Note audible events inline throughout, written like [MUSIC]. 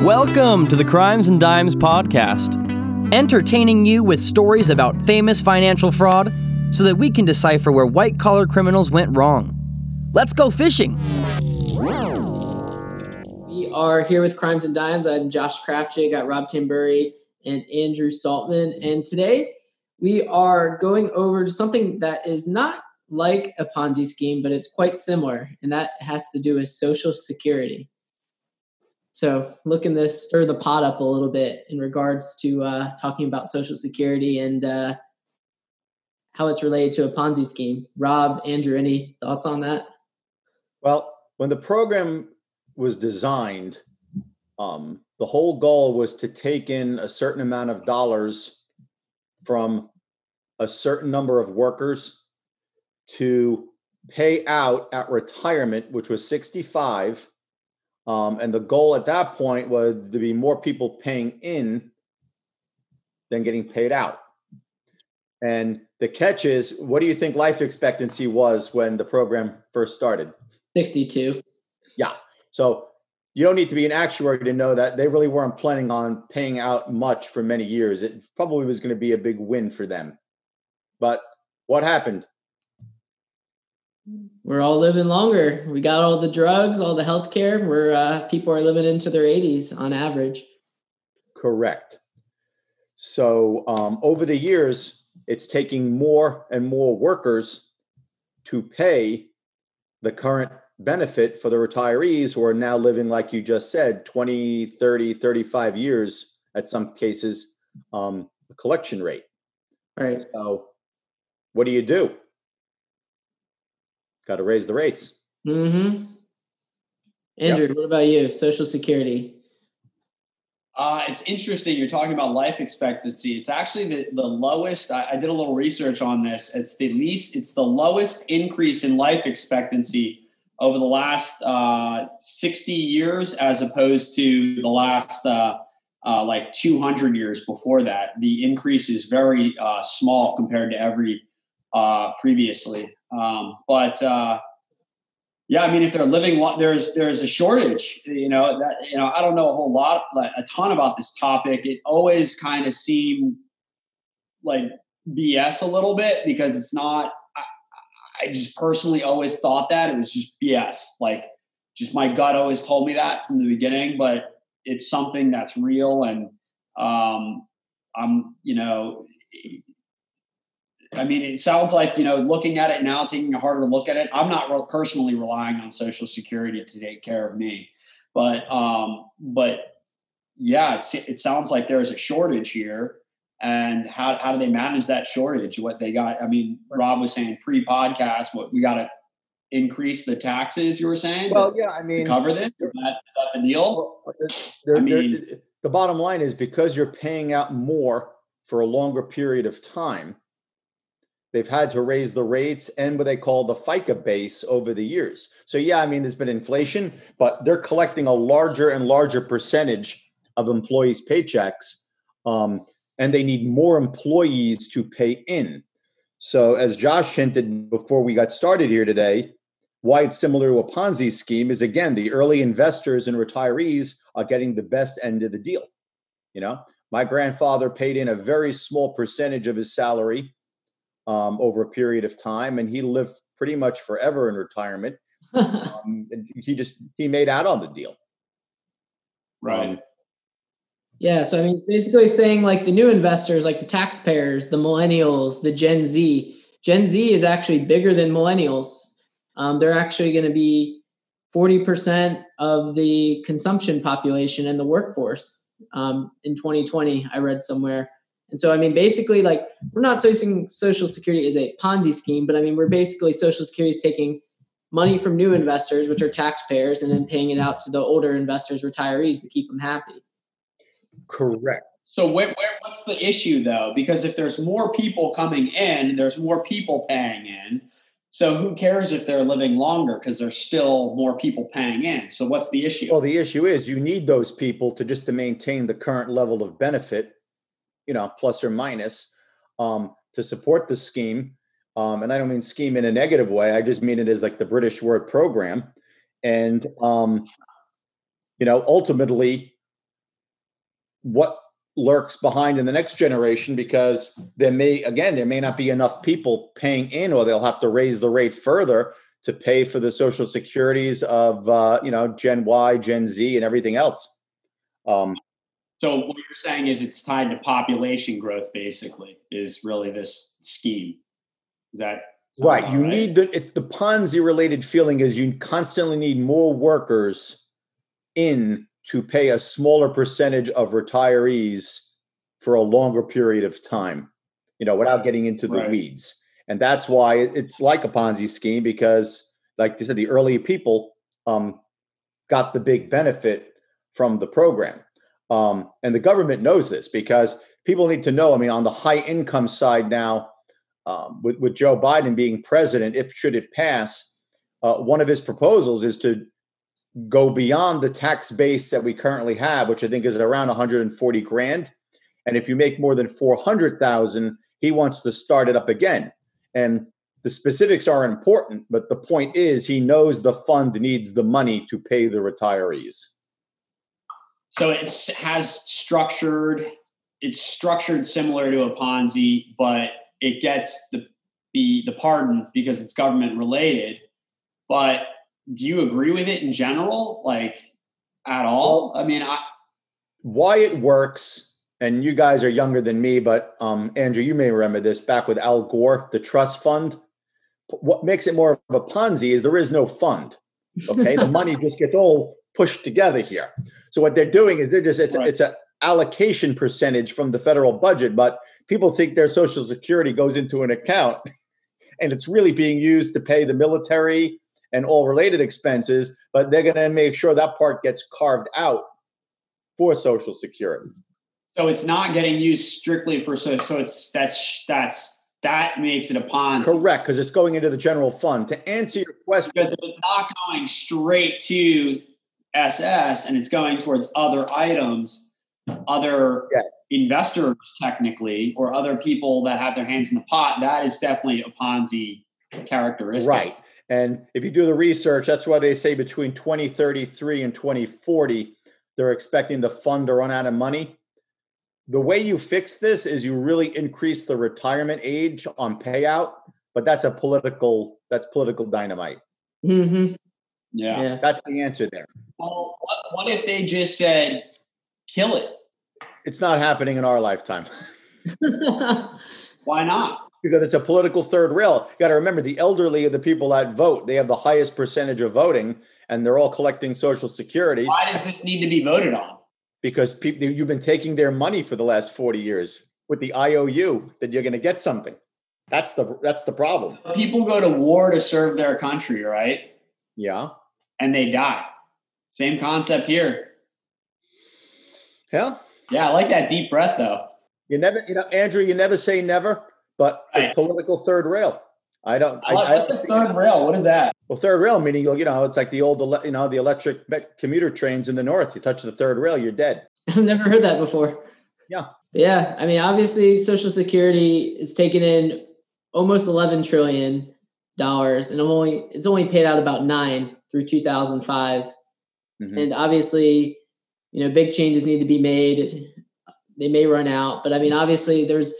Welcome to the Crimes and Dimes podcast, entertaining you with stories about famous financial fraud so that we can decipher where white collar criminals went wrong. Let's go fishing. We are here with Crimes and Dimes. I'm Josh Kraftjig, got Rob Tambury and Andrew Saltman. And today we are going over something that is not like a Ponzi scheme, but it's quite similar, and that has to do with Social Security. So, looking this stir the pot up a little bit in regards to uh, talking about Social Security and uh, how it's related to a Ponzi scheme. Rob, Andrew, any thoughts on that? Well, when the program was designed, um, the whole goal was to take in a certain amount of dollars from a certain number of workers to pay out at retirement, which was 65 um, and the goal at that point was to be more people paying in than getting paid out. And the catch is, what do you think life expectancy was when the program first started? 62. Yeah. So you don't need to be an actuary to know that they really weren't planning on paying out much for many years. It probably was going to be a big win for them. But what happened? We're all living longer. We got all the drugs, all the health care. Where uh, people are living into their 80s on average. Correct. So um, over the years, it's taking more and more workers to pay the current benefit for the retirees who are now living, like you just said, 20, 30, 35 years at some cases, um, collection rate. Right. So what do you do? Got to raise the rates. Mm-hmm. Andrew, yep. what about you? Social Security. Uh, it's interesting. You're talking about life expectancy. It's actually the, the lowest. I, I, did a little research on this. It's the least. It's the lowest increase in life expectancy over the last uh, 60 years, as opposed to the last uh, uh like 200 years before that. The increase is very uh, small compared to every uh, previously. Um, but uh, yeah, I mean, if they're living, there's there's a shortage. You know that you know I don't know a whole lot, like, a ton about this topic. It always kind of seemed like BS a little bit because it's not. I, I just personally always thought that it was just BS. Like, just my gut always told me that from the beginning. But it's something that's real, and um, I'm you know I mean, it sounds like you know, looking at it now, taking a harder look at it. I'm not personally relying on Social Security to take care of me, but um, but yeah, it sounds like there's a shortage here. And how how do they manage that shortage? What they got? I mean, Rob was saying pre-podcast, what we got to increase the taxes. You were saying, well, yeah, I mean, to cover this. Is that, is that the deal? They're, I mean, the bottom line is because you're paying out more for a longer period of time They've had to raise the rates and what they call the FICA base over the years. So, yeah, I mean, there's been inflation, but they're collecting a larger and larger percentage of employees' paychecks. Um, and they need more employees to pay in. So, as Josh hinted before we got started here today, why it's similar to a Ponzi scheme is again, the early investors and retirees are getting the best end of the deal. You know, my grandfather paid in a very small percentage of his salary um, over a period of time, and he lived pretty much forever in retirement. [LAUGHS] um, he just he made out on the deal, right? Um, yeah, so I mean, basically saying like the new investors, like the taxpayers, the millennials, the Gen Z. Gen Z is actually bigger than millennials. Um, they're actually going to be 40% of the consumption population in the workforce um, in 2020. I read somewhere. And so, I mean, basically, like we're not saying Social Security is a Ponzi scheme, but I mean, we're basically Social Security is taking money from new investors, which are taxpayers, and then paying it out to the older investors, retirees, to keep them happy. Correct. So, where, where, what's the issue though? Because if there's more people coming in, there's more people paying in. So who cares if they're living longer because there's still more people paying in. So what's the issue? Well, the issue is you need those people to just to maintain the current level of benefit you know, plus or minus, um, to support the scheme. Um, and I don't mean scheme in a negative way. I just mean it as like the British word program. And, um, you know, ultimately, what lurks behind in the next generation because there may again there may not be enough people paying in or they'll have to raise the rate further to pay for the social securities of uh, you know gen y gen z and everything else um, so what you're saying is it's tied to population growth basically is really this scheme is that right you right? need the it, the ponzi related feeling is you constantly need more workers in to pay a smaller percentage of retirees for a longer period of time, you know, without getting into the right. weeds. And that's why it's like a Ponzi scheme because, like they said, the early people um, got the big benefit from the program. Um, and the government knows this because people need to know. I mean, on the high income side now, um, with, with Joe Biden being president, if should it pass, uh, one of his proposals is to go beyond the tax base that we currently have, which I think is around 140 grand. And if you make more than 400,000, he wants to start it up again. And the specifics are important, but the point is he knows the fund needs the money to pay the retirees. So it has structured, it's structured similar to a Ponzi, but it gets the the, the pardon because it's government related. But do you agree with it in general like at all? I mean i why it works and you guys are younger than me but um andrew you may remember this back with al gore the trust fund what makes it more of a ponzi is there is no fund okay? The [LAUGHS] money just gets all pushed together here so what they're doing is they're just it's right. it's a allocation percentage from the federal budget but people think their social security goes into an account [LAUGHS] and it's really being used to pay the military and all related expenses, but they're going to make sure that part gets carved out for Social Security. So it's not getting used strictly for so so it's that's that's that makes it a Ponzi. Correct, because it's going into the general fund. To answer your question, because if it's not going straight to SS and it's going towards other items, other yeah. investors technically, or other people that have their hands in the pot, that is definitely a Ponzi characteristic. Right. And if you do the research, that's why they say between 2033 and 2040, they're expecting the fund to run out of money. The way you fix this is you really increase the retirement age on payout, but that's a political that's political dynamite. Mm-hmm. Yeah. yeah. that's the answer there. Well, what, what if they just said, "Kill it"? It's not happening in our lifetime. [LAUGHS] Why not? because it's a political third rail. You got to remember the elderly are the people that vote. They have the highest percentage of voting, and they're all collecting Social Security. Why does this need to be voted on? Because people, you've been taking their money for the last forty years with the IOU that you're going to get something. That's the that's the problem. People go to war to serve their country, right? Yeah, and they die. Same concept here. Yeah. Yeah, I like that deep breath though. You never, you know, Andrew, you never say never but right. it's political third rail. I don't. I, what's a third rail? What is that? Well, third rail meaning you know it's like the old you know the electric commuter trains in the north. You touch the third rail, you're dead. [LAUGHS] I've never heard that before. Yeah. Yeah, I mean, obviously, Social Security is taking in almost eleven trillion dollars, and only it's only paid out about nine through two thousand five. mm mm-hmm. and obviously, you know, big changes need to be made. They may run out, but I mean, obviously, there's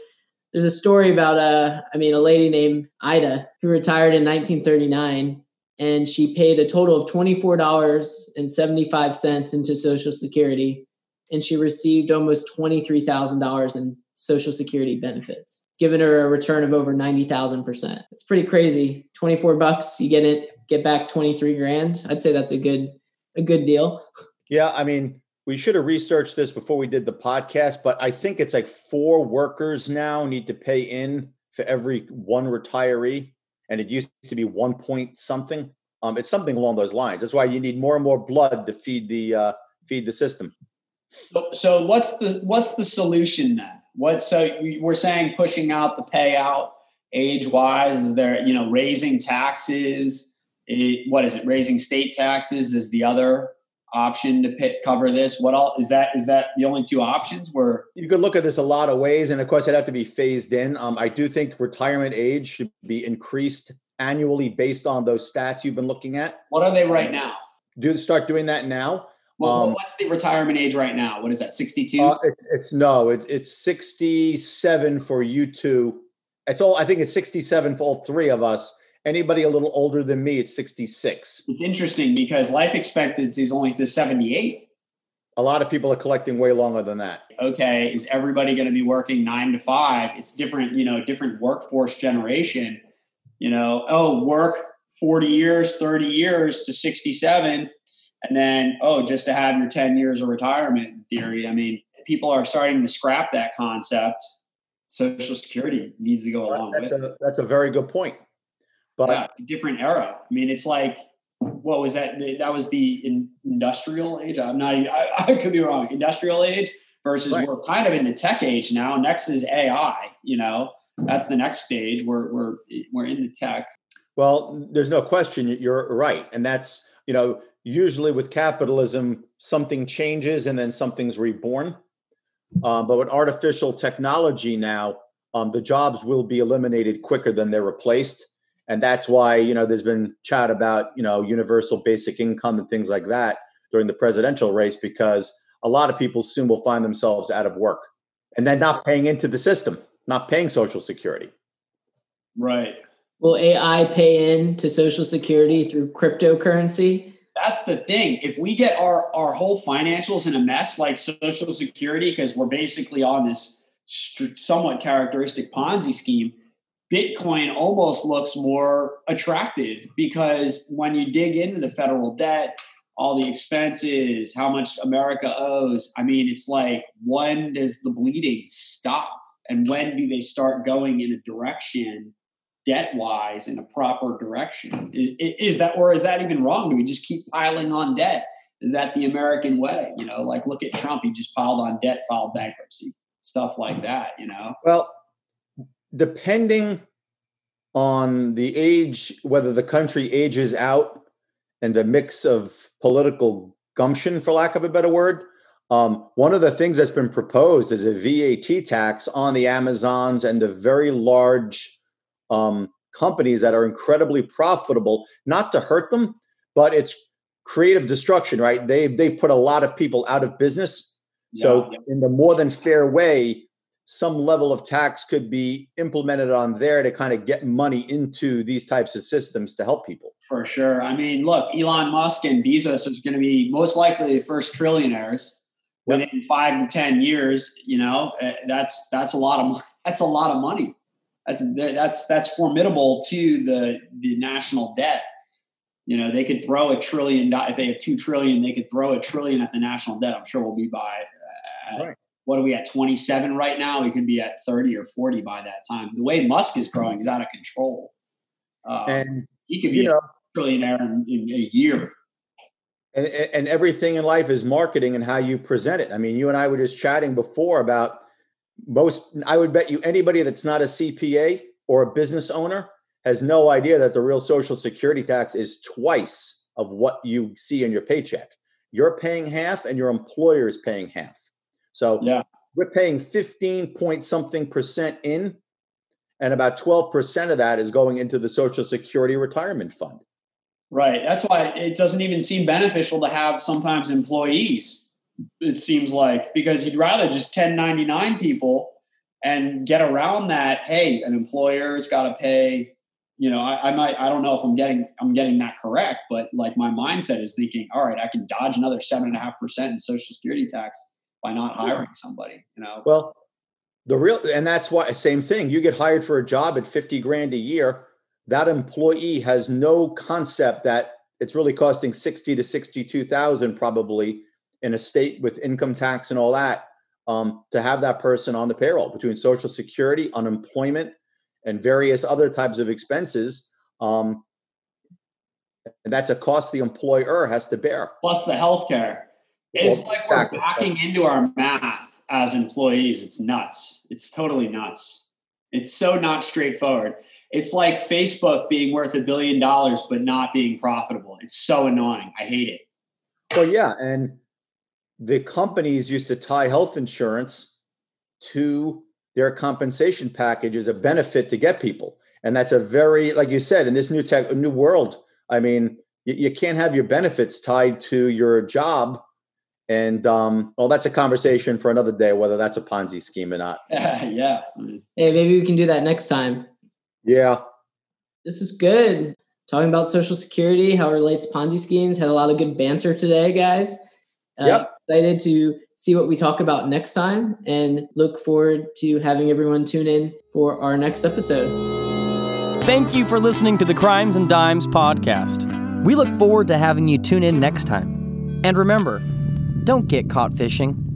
there's a story about a, uh, mean, a lady named Ida who retired in 1939 and she paid a total of $24.75 into Social Security and she received almost $23,000 in Social Security benefits, giving her a return of over 90,000%. It's pretty crazy. 24 bucks, you get it, get back 23 grand. I'd say that's a good, a good deal. Yeah. I mean, we should have researched this before we did the podcast, but I think it's like four workers now need to pay in for every one retiree, and it used to be one point something. Um, it's something along those lines. That's why you need more and more blood to feed the uh, feed the system. So, so what's the what's the solution then? What so we're saying pushing out the payout age wise? Is there you know raising taxes? It, what is it? Raising state taxes is the other option to cover this? What all is that? Is that the only two options? Where you could look at this a lot of ways, and of course, it'd have to be phased in. Um, I do think retirement age should be increased annually based on those stats you've been looking at. What are they right now? Do start doing that now. Well, Um, what's the retirement age right now? What is that? 62? Uh, it's, it's no, it, it's 67 for you two. It's all, I think it's 67 for all three of us. Anybody a little older than me, it's 66. it's interesting because life expectancy is only to 78. A lot of people are collecting way longer than that. Okay, is everybody going to be working nine to five? It's different, you know, different workforce generation. You know, oh, work 40 years, 30 years to 67. And then, oh, just to have your 10 years of retirement in theory. I mean, people are starting to scrap that concept. Social Security needs to go along That's with a, that's a very good point. But yeah, different era. I mean, it's like what was that? That was the industrial age. I'm not. even- I, I could be wrong. Industrial age versus Right. we're kind of in the tech age now. Next is AI. You know, that's the next stage. We're we're we're in the tech. Well, there's no question you're right. And that's, you know, usually with capitalism, something changes and then something's reborn. Um, but with artificial technology now, um, the jobs will be eliminated quicker than they're replaced. And that's why, you know, there's been chat about, you know, universal basic income and things like that during the presidential race because a lot of people soon will find themselves out of work and then not paying into the system, not paying Social Security. Right. Will AI pay in to Social Security through cryptocurrency? That's the thing. If we get our our whole financials in a mess like Social Security, because we're basically on this str- somewhat characteristic Ponzi scheme, Bitcoin almost looks more attractive because when you dig into the federal debt, all the expenses, how much America owes, I mean, it's like when does the bleeding stop? And when do they start going in a direction debt wise in a proper direction? Is, is that, or is that even wrong? Do we just keep piling on debt? Is that the American way? You know, like look at Trump, he just piled on debt, filed bankruptcy, stuff like that, you know? Well, depending on the age, whether the country ages out and a mix of political gumption, for lack of a better word, um, one of the things that's been proposed is a VAT tax on the Amazons and the very large um, companies that are incredibly profitable, not to hurt them, but it's creative destruction, right? They've, they've put a lot of people out of business. So, Yeah. in the more than fair way, some level of tax could be implemented on there to kind of get money into these types of systems to help people. For sure. I mean, look, Elon Musk and Bezos is going to be most likely the first trillionaires within five to ten years. You know, uh, that's that's a lot of [LAUGHS] that's a lot of money. That's that's that's formidable to the the national debt. You know, they could throw a trillion if they have two trillion, they could throw a trillion at the national debt. I'm sure we'll be by. uh, Right. What are we at 27 right now? We could be at 30 or 40 by that time. The way Musk is growing is out of control. Uh, And he could be know, a trillionaire in, in a year. and, and everything in life is marketing and how you present it. I mean, you and I were just chatting before about most. I would bet you anybody that's not a CPA or a business owner has no idea that the real Social Security tax is twice of what you see in your paycheck. You're paying half, and your employer is paying half. So Yeah. we're paying 15 point something percent in, and about 12% of that is going into the Social Security retirement fund. Right. That's why it doesn't even seem beneficial to have sometimes employees. It seems like because you'd rather just 1099 people and get around that. Hey, an employer's got to pay. You know, I, I might. I don't know if I'm getting I'm getting that correct, but like my mindset is thinking, all right, I can dodge another seven and a half percent in Social Security tax by not hiring somebody. You know, Well, the real, and that's why, same thing. You get hired for a job at 50 grand a year. That employee has no concept that it's really costing 60 to 62,000 probably in a state with income tax and all that um, to have that person on the payroll between social security, unemployment, and various other types of expenses. Um, and that's a cost the employer has to bear. plus the healthcare. It's Well, like we're backing into our math as employees. It's nuts. It's totally nuts. It's so not straightforward. It's like Facebook being worth a billion dollars but not being profitable. It's so annoying. I hate it. Well, yeah, and the companies used to tie health insurance to their compensation package as a benefit to get people, and that's a very, like you said, in this new tech, new world. I mean, you, you can't have your benefits tied to your job And um, well, that's a conversation for another day, whether that's a Ponzi scheme or not. [LAUGHS] yeah. Hey, maybe we can do that next time. Yeah. This is good. Talking about Social Security, how it relates Ponzi schemes. Had a lot of good banter today, guys. Uh, Yep. Excited to see what we talk about next time and look forward to having everyone tune in for our next episode. Thank you for listening to the Crimes and Dimes podcast. We look forward to having you tune in next time. And remember, don't get caught fishing.